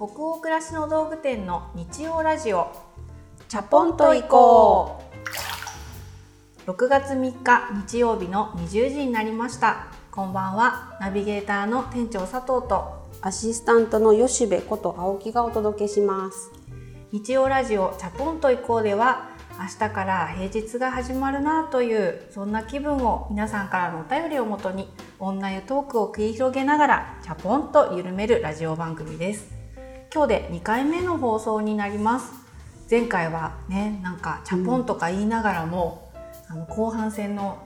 北欧暮らしの道具店の日曜ラジオ。チャポンと行こう。6月3日日曜日の20時になりました。こんばんはナビゲーターの店長佐藤とアシスタントの吉部こと青木がお届けします。日曜ラジオチャポンと行こうでは明日から平日が始まるなというそんな気分を皆さんからのお便りをもとに女湯トークを繰り広げながらチャポンと緩めるラジオ番組です今日で2回目の放送になります。前回はねなんかチャポンとか言いながらも、うん、あの後半戦の、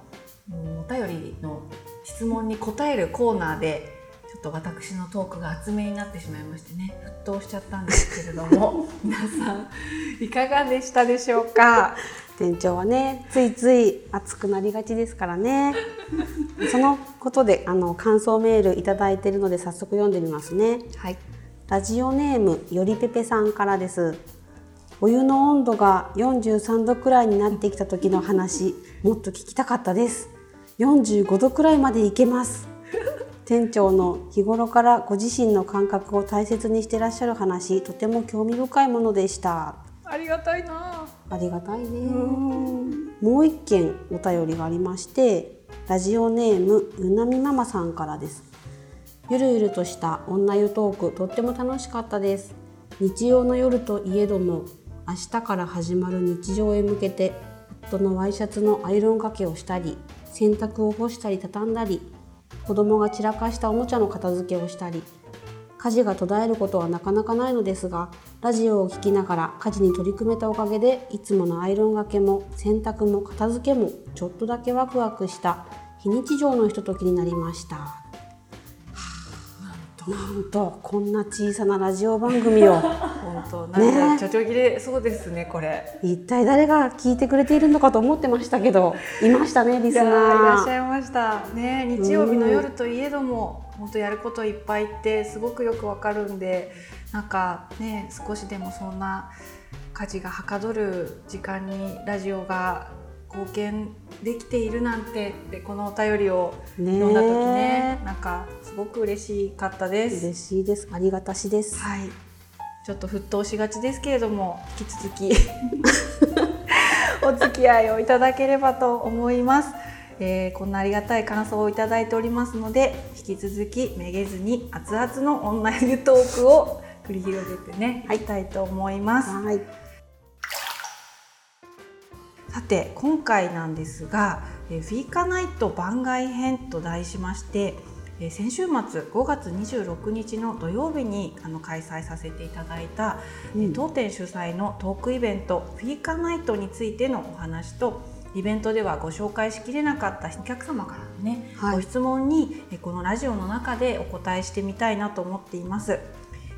うん、お便りの質問に答えるコーナーでちょっと私のトークが厚めになってしまいましてね沸騰しちゃったんですけれども 皆さんいかがでしたでしょうか？店長はねついつい熱くなりがちですからね。そのことであの感想メール頂いてるので早速読んでみますね。はいラジオネームよりぺぺさんからです。お湯の温度が43度くらいになってきた時の話もっと聞きたかったです。45度くらいまでいけます。店長の日頃からご自身の感覚を大切にしてらっしゃる話とても興味深いものでした。ありがたいな。ありがたいね。もう一件お便りがありましてラジオネームゆなみママさんからですゆるゆるとした女湯トークとっても楽しかったです日曜の夜といえども明日から始まる日常へ向けて夫のワイシャツのアイロンがけをしたり洗濯を干したり畳んだり子供が散らかしたおもちゃの片付けをしたり家事が途絶えることはなかなかないのですがラジオを聴きながら家事に取り組めたおかげでいつものアイロンがけも洗濯も片付けもちょっとだけワクワクした非日常のひとときになりました。なんとこんな小さなラジオ番組を。本当なんかちょちょぎれそうですねこれ。一体誰が聞いてくれているのかと思ってましたけどいましたねリスナー。いらっしゃいました。ね日曜日の夜といえども、本当やることいっぱいってすごくよくわかるんでなんかね少しでもそんな家事がはかどる時間にラジオが貢献できているなんてでこのお便りを読んだ時ねなんかすごく嬉しかったです。嬉しいです。ありがたしです。はい。ちょっと沸騰しがちですけれども引き続きお付き合いをいただければと思います、えー、こんなありがたい感想をいただいておりますので引き続きめげずに熱々のオンライントークを繰り広げてね、はい、いきたいと思います。はいさて今回なんですが「フィーカナイト番外編」と題しまして先週末5月26日の土曜日にあの開催させていただいた、うん、当店主催のトークイベント「フィーカナイト」についてのお話とイベントではご紹介しきれなかったお客様からのね、はい、ご質問にこのラジオの中でお答えしてみたいなと思っています。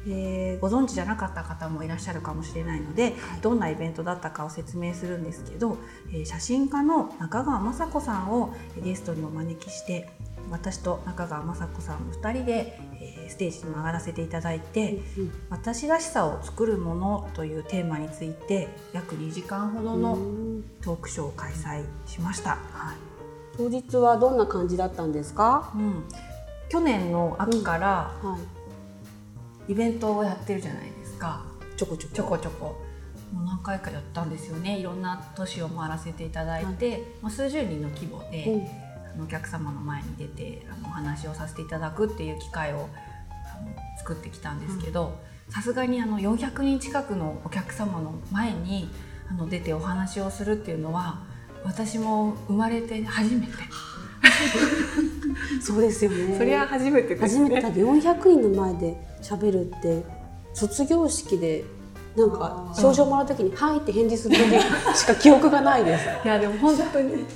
えー、ご存知じゃなかった方もいらっしゃるかもしれないので、はい、どんなイベントだったかを説明するんですけど、えー、写真家の中川雅子さんをゲストにお招きして私と中川雅子さんの2人で、えー、ステージに上がらせていただいて、うん、私らしさを作るものというテーマについて約2時間ほどのトークショーを開催しました。はい、当日はどんな感じだったんですか、うん、去年の秋から、うん。はいイベントをやってるじゃないですか。ちょこちょこ。ちょこちょこ。もう何回かやったんですよね。いろんな都市を回らせていただいて、はい、まあ、数十人の規模で、うん、お客様の前に出てあのお話をさせていただくっていう機会を作ってきたんですけどさすがにあの400人近くのお客様の前にあの出てお話をするっていうのは私も生まれて初めて。そうですよね。それは初めて、ね、初めてだって400人の前で喋るって卒業式でなんか賞状もらう時に「はい」って返事する時しか記憶がないです。いやでも本当に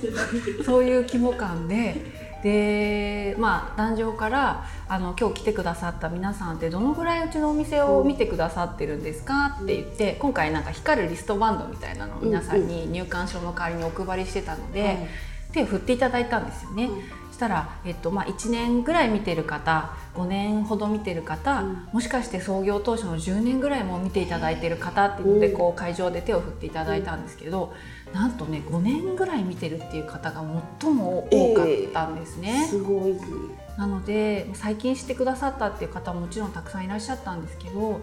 そういう規模感で。でまあ壇上からあの今日来てくださった皆さんってどのぐらいうちのお店を見てくださってるんですか？って言って、今回なんか光るリストバンドみたいなのを皆さんに入館証の代わりにお配りしてたので、手を振っていただいたんですよね。したら、えっとまあ、1年ぐらい見てる方5年ほど見てる方、うん、もしかして創業当初の10年ぐらいも見ていただいてる方っていうので、こう会場で手を振っていただいたんですけど、うん、なんとね5年ぐらい見てるっていう方が最も多かったんですね。えー、すごい。なので最近知ってくださったっていう方ももちろんたくさんいらっしゃったんですけど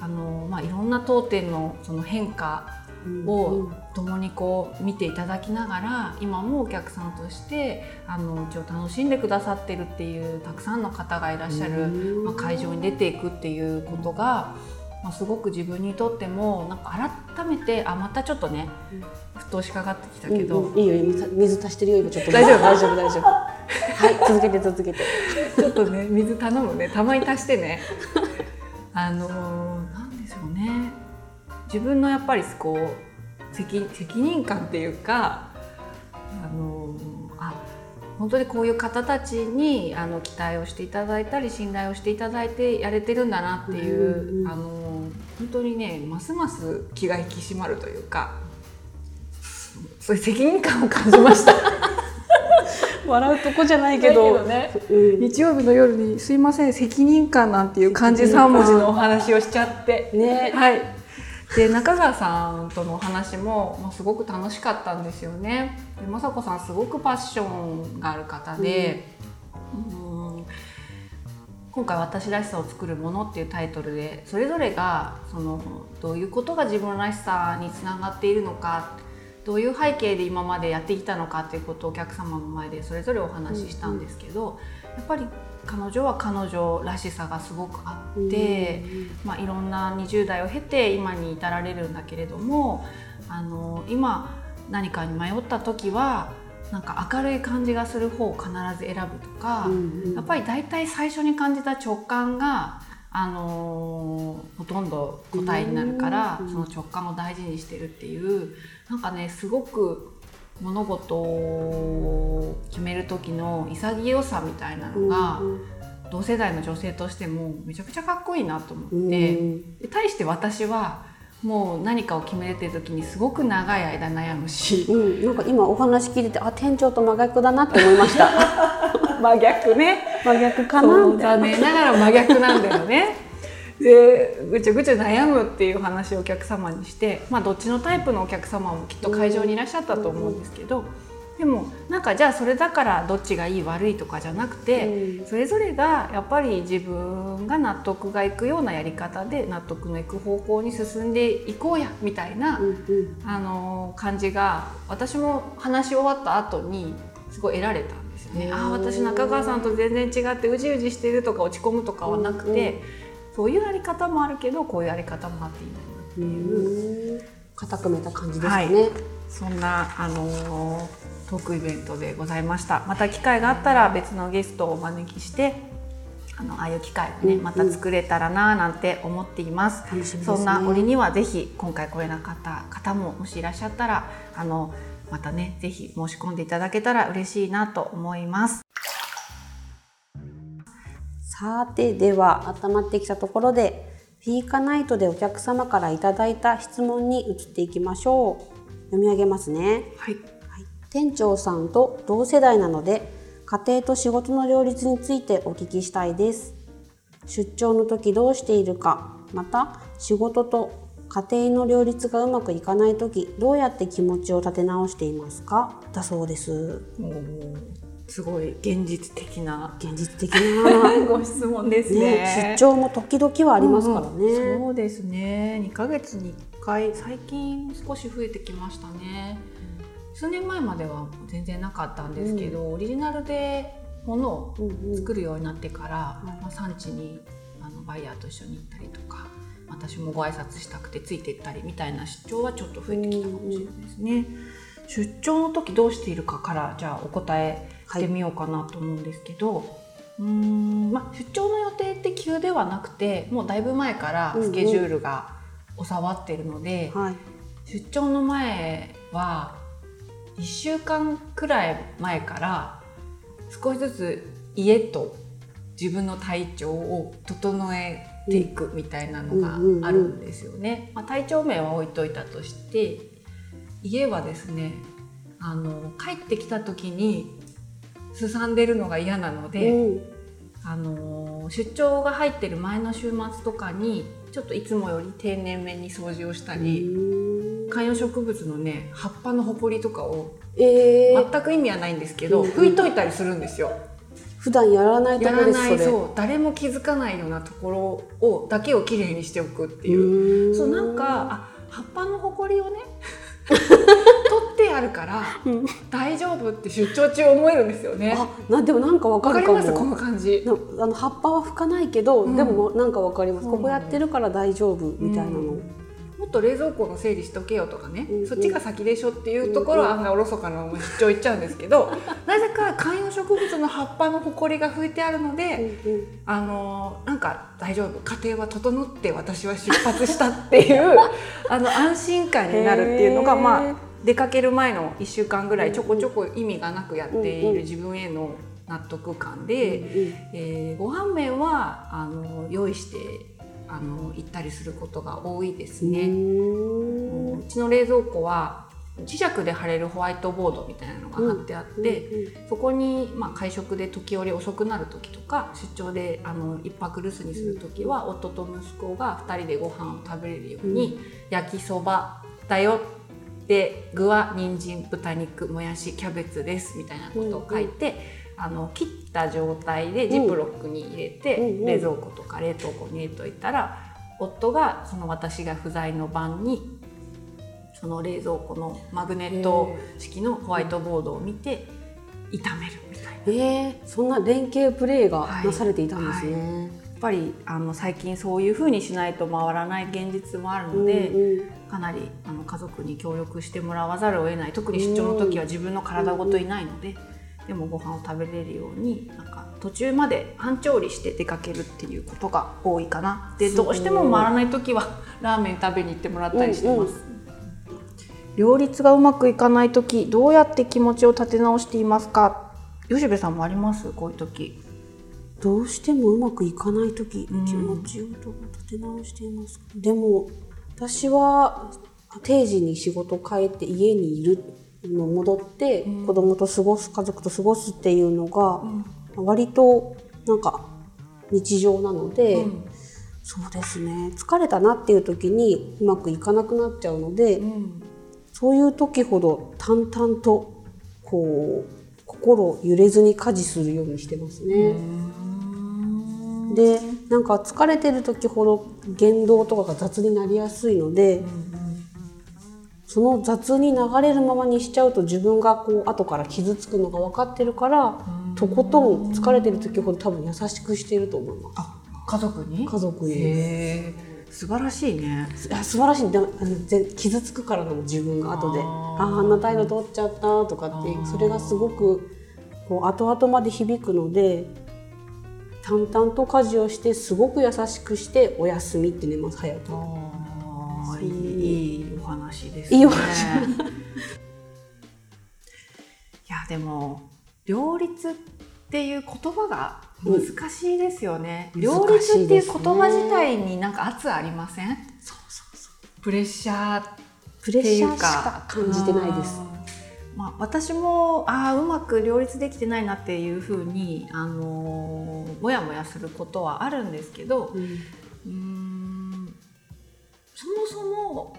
あの、まあ、いろんな当店のその変化を共にこう見ていただきながら今もお客さんとしてあのうちを楽しんでくださってるっていうたくさんの方がいらっしゃる、まあ、会場に出ていくっていうことが、まあ、すごく自分にとってもなんか改めてあまたちょっとね沸騰しかかってきたけど、うんうん、いいよ水足してるよ今ちょっと。大丈夫？大丈夫大丈夫。はい続けて続けて。ちょっとね水頼むね。たまに足してね。あのなんでしょうね自分のやっぱりこう責責任感っていうかあのあ本当にこういう方たちにあの期待をしていただいたり信頼をしていただいてやれてるんだなっていう、うんうん、あの本当にねますます気が引き締まるというかそういう責任感を感じました。笑うとこじゃないけどね、うん、日曜日の夜に「すいません責任感」なんていう漢字3文字のお話をしちゃって。ね。はいで中川さんとのお話も、まあ、すごく楽しかったんですよね。で雅子さんすごくパッションがある方で、うん、今回「私らしさを作るもの」っていうタイトルでそれぞれがそのどういうことが自分らしさにつながっているのかどういう背景で今までやってきたのかっていうことをお客様の前でそれぞれお話ししたんですけど、やっぱり彼女は彼女らしさがすごくあって、まあ、いろんな20代を経て今に至られるんだけれどもあの今何かに迷った時はなんか明るい感じがする方を必ず選ぶとか、やっぱり大体最初に感じた直感があのー、ほとんど答えになるから、その直感を大事にしてるっていうなんかねすごく物事を決める時の潔さみたいなのが、同世代の女性としてもめちゃくちゃかっこいいなと思って、で対して私はもう何かを決めるっていう時にすごく長い間悩むし、うん、なんか今お話聞いててあ店長と真逆だなって思いました。真逆。ね。真逆かな残念ながら真逆なんだよねでぐちゃぐちゃ悩むっていう話をお客様にして、まあ、どっちのタイプのお客様もきっと会場にいらっしゃったと思うんですけど、でもなんかじゃあそれだからどっちがいい悪いとかじゃなくて、それぞれがやっぱり自分が納得がいくようなやり方で納得のいく方向に進んでいこうやみたいな、あの感じが私も話し終わった後にすごい得られたんですよね。ああ私中川さんと全然違ってうじうじしてるとか落ち込むとかはなくて。そういうやり方もあるけどこういうやり方もあっていいんだなっていう固くめた感じですね、はい、そんなあのトークイベントでございました。また機会があったら別のゲストをお招きしてあのああいう機会をね、また作れたらななんて思っています。うんうん、そんな折にはぜひ今回来れなかった方ももしいらっしゃったらあのまたねぜひ申し込んでいただけたら嬉しいなと思います。さてでは温まってきたところでフィーカナイトでお客様からいただいた質問に移っていきましょう。読み上げますね、はい、はい、店長さんと同世代なので家庭と仕事の両立についてお聞きしたいです。出張の時どうしているかまた仕事と家庭の両立がうまくいかない時どうやって気持ちを立て直していますか？だそうですすごい現実的な現実的な。ご質問ですね、ね、出張も時々はありますからね、うん、そうですね。2ヶ月に1回。最近少し増えてきましたね、数年前までは全然なかったんですけど、うん、オリジナルでものを作るようになってから、うんうん、まあ、産地にあのバイヤーと一緒に行ったりとか私もご挨拶したくてついていったりみたいな出張はちょっと増えてきたかもしれないですね。出張の時どうしているかからじゃあお答えしてみようかなと思うんですけど、はい、うんまあ、出張の予定って急ではなくてもうだいぶ前からスケジュールが収まってるので、うんうんはい、出張の前は1週間くらい前から少しずつ家と自分の体調を整えていくみたいなのがあるんですよね。まあ、体調面は置いといたとして家はですねあの帰ってきた時にすさんでるのが嫌なので、う。ん、あの出張が入ってる前の週末とかにちょっといつもより丁寧めに掃除をしたり観葉植物のね葉っぱのほこりとかを、えー、全く意味はないんですけど、うん、拭いといたりするんですよ。普段やらないとやらないそう。誰も気づかないようなところをだけをきれいにしておくっていう。そうなんかあ葉っぱのほこりをね取ってあるからうん大丈夫って出張中思えるんですよね。あなでもなんかわかるかも。ります？この感じ。なあの葉っぱは拭かないけど、うん。でもなんかわかります、うん。ここやってるから大丈夫みたいなの、うんもっと冷蔵庫の整理しとけよとかね、うんそっちが先でしょっていうところは案外おろそかなまま出張行っちゃうんですけど。なぜか観葉植物の葉っぱのほこりが拭いてあるので、うんうんあのなんか大丈夫家庭は整って私は出発したっていう あの安心感になるっていうのが、まあ、出かける前の1週間ぐらいちょこちょこ意味がなくやっている自分への納得感で、えーご飯麺はあの用意してあの行ったりすることが多いですうん。ね。うんうちの冷蔵庫は磁石で貼れるホワイトボードみたいなのが貼ってあって、そこに、まあ、会食で時折遅くなる時とか出張であの一泊留守にする時は、夫と息子が2人でご飯を食べれるように、焼きそばだよで具は人参豚肉もやしキャベツですみたいなことを書いて、あの切った状態でジップロックに入れて、うんうん。冷蔵庫とか冷凍庫に入れといたら夫がその私が不在の晩にその冷蔵庫のマグネット式のホワイトボードを見て炒めるみたいな。えー、そんな連携プレーがなされていたんですね。やっぱりあの最近そういう風にしないと回らない現実もあるので、うんうん。かなりあの家族に協力してもらわざるを得ない。特に出張の時は自分の体ごといないので、でもご飯を食べれるようになんか途中まで半調理して出かけるっていうことが多いかな。でどうしても回らない時は ラーメン食べに行ってもらったりしてます、両立がうまくいかない時どうやって気持ちを立て直していますか？吉部さんもあります？こういう時。どうしてもうまくいかない時、うん。気持ちをどう立て直しています。かでも私は定時に仕事帰って家にいる。の戻って、うん。子供と過ごす家族と過ごすっていうのが、割となんか日常なので、うん。そうですね。疲れたなっていう時にうまくいかなくなっちゃうので、うん。そういう時ほど淡々とこう心揺れずに家事するようにしてますね。でなんか疲れてる時ほど言動とかが雑になりやすいので、その雑に流れるままにしちゃうと自分がこう後から傷つくのが分かってるからとことん疲れてる時ほど多分優しくしてると思います。あ家族に？家族に。素晴らしいね。素晴らしい。でも傷つくからなの自分が後で。あー。あああんな態度取っちゃったとかってそれがすごくこう後々まで響くので淡々と家事をしてすごく優しくしてお休みって寝ます早くいいお話ですいいお話。いやでも両立っていう言葉が難しいですよね、うん。両立っていう言葉自体になんか圧ありません？そうそうそう。プレッシャープレッシャーしかか感じてないです。うん。まあ、私もあーうまく両立できてないなっていうふうに、あのーもやもやすることはあるんですけどうん。うーんそもそも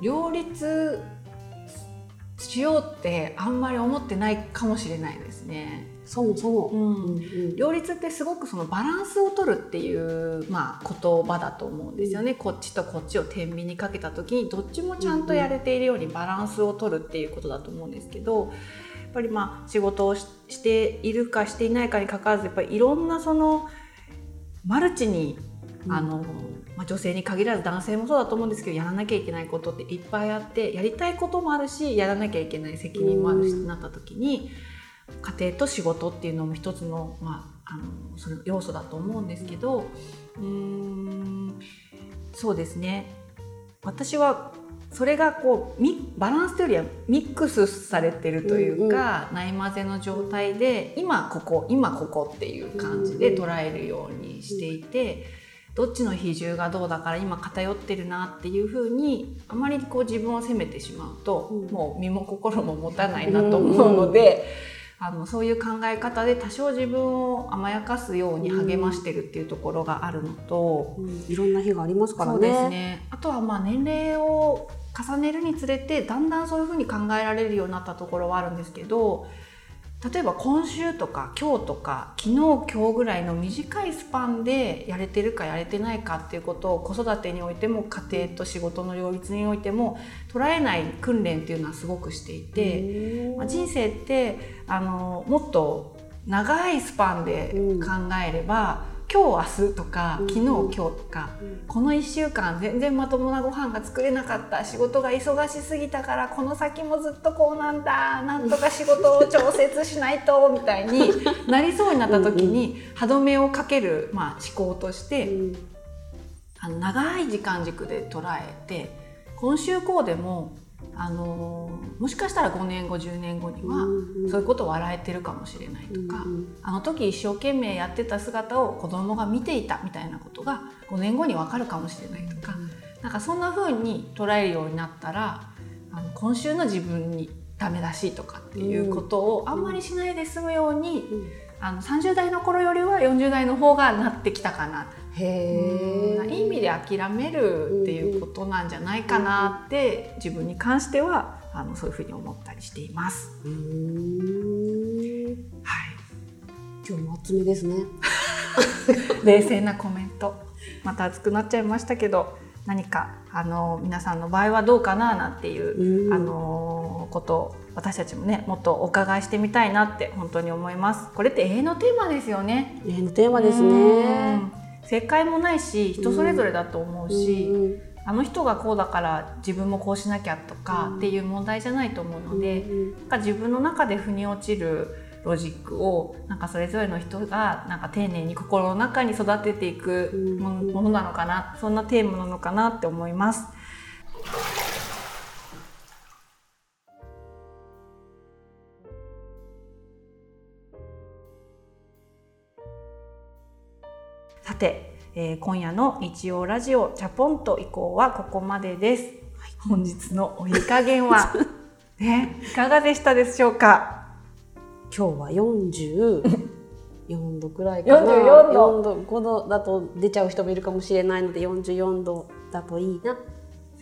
両立しようってあんまり思ってないかもしれないですね。そもそも、う。んうんうん。両立ってすごくそのバランスを取るっていう、まあ、言葉だと思うんですよね、こっちとこっちを天秤にかけた時にどっちもちゃんとやれているようにバランスを取るっていうことだと思うんですけどやっぱりまあ仕事をししているかしていないかにかかわらずやっぱりいろんなそのマルチにうんあの、まあ、女性に限らず男性もそうだと思うんですけどやらなきゃいけないことっていっぱいあってやりたいこともあるしやらなきゃいけない責任もあるしうんってなった時に家庭と仕事っていうのも一つの,、まあ、あのそれ要素だと思うんですけどうーんそうですね私はそれがこうミバランスというよりはミックスされてるというか、ない混ぜの状態で今ここ今ここっていう感じで捉えるようにしていて。どっちの比重がどうだから今偏ってるなっていうふうにあまりこう自分を責めてしまうと、うん。もう身も心も持たないなと思うので、あのそういう考え方で多少自分を甘やかすように励ましてるっていうところがあるのと、うん。いろんな日がありますからね。そうですね。あとはまあ年齢を重ねるにつれてだんだんそういうふうに考えられるようになったところはあるんですけど例えば今週とか今日とか昨日今日ぐらいの短いスパンでやれてるかやれてないかっていうことを子育てにおいても家庭と仕事の両立においても捉えない訓練っていうのはすごくしていて、まあ、人生ってあのもっと長いスパンで考えれば、うん今日明日とか昨日今日とか、この1週間全然まともなご飯が作れなかった仕事が忙しすぎたからこの先もずっとこうなんだなんとか仕事を調節しないとみたいに なりそうになった時に歯止めをかける、まあ、思考として、あの長い時間軸で捉えて今週こうでもあのもしかしたら5年後10年後にはそういうことを笑えてるかもしれないとか、うんうん、あの時一生懸命やってた姿を子供が見ていたみたいなことが5年後に分かるかもしれないとか、うん、なんかそんな風に捉えるようになったらあの今週の自分にダメだしとかっていうことをあんまりしないで済むように、あの30代の頃よりは40代の方がなってきたかな。へいい意味で諦めるっていうことなんじゃないかなって自分に関してはあのそういうふうに思ったりしています。はい。今日も厚めですね。冷静なコメント。また熱くなっちゃいましたけど、何かあの皆さんの場合はどうかななんていうあのことを私たちもねもっとお伺いしてみたいなって本当に思います。これって永遠のテーマですよね。永遠のテーマですね。正解もないし人それぞれだと思うし、うん、あの人がこうだから自分もこうしなきゃとかっていう問題じゃないと思うので、うん、なんか自分の中で腑に落ちるロジックをなんかそれぞれの人がなんか丁寧に心の中に育てていくものなのかなそんなテーマなのかなって思います。さて、えー、今夜の日曜ラジオチャポンと以降はここまでです。はい、本日のお湯加減は ね、いかがでしたでしょうか？今日は44度くらいかな。44度。4度、5度だと出ちゃう人もいるかもしれないので44度だといいな。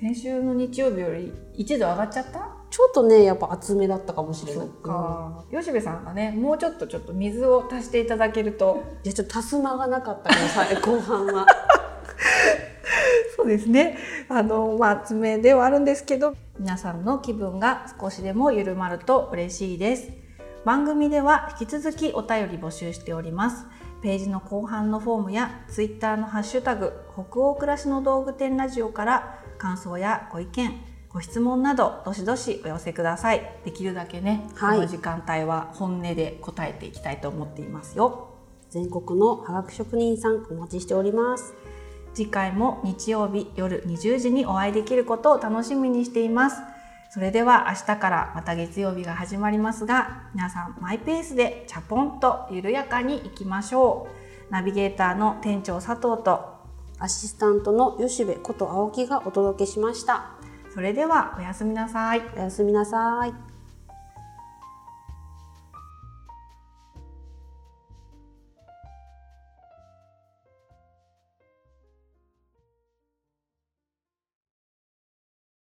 先週の日曜日より1度上がっちゃった？ちょっとねやっぱ厚めだったかもしれない。か、うん、吉部さんがねもうちょっとちょっと水を足していただけると。いやちょっと足す間がなかったから 後半は。そうですね。あのまあ厚めではあるんですけど皆さんの気分が少しでも緩まると嬉しいです。番組では引き続きお便り募集しております。ページの後半のフォームやツイッターのハッシュタグ北欧暮らしの道具店ラジオから感想やご意見ご質問などどしどしお寄せください。できるだけね、はい、この時間帯は本音で答えていきたいと思っていますよ。全国の化学職人さんお待ちしております。次回も日曜日夜20時にお会いできることを楽しみにしています。それでは明日からまた月曜日が始まりますが皆さんマイペースでチャポンと緩やかにいきましょう。ナビゲーターの店長佐藤とアシスタントの吉部こと青木がお届けしましたそれではおやすみなさい。おやすみなさい。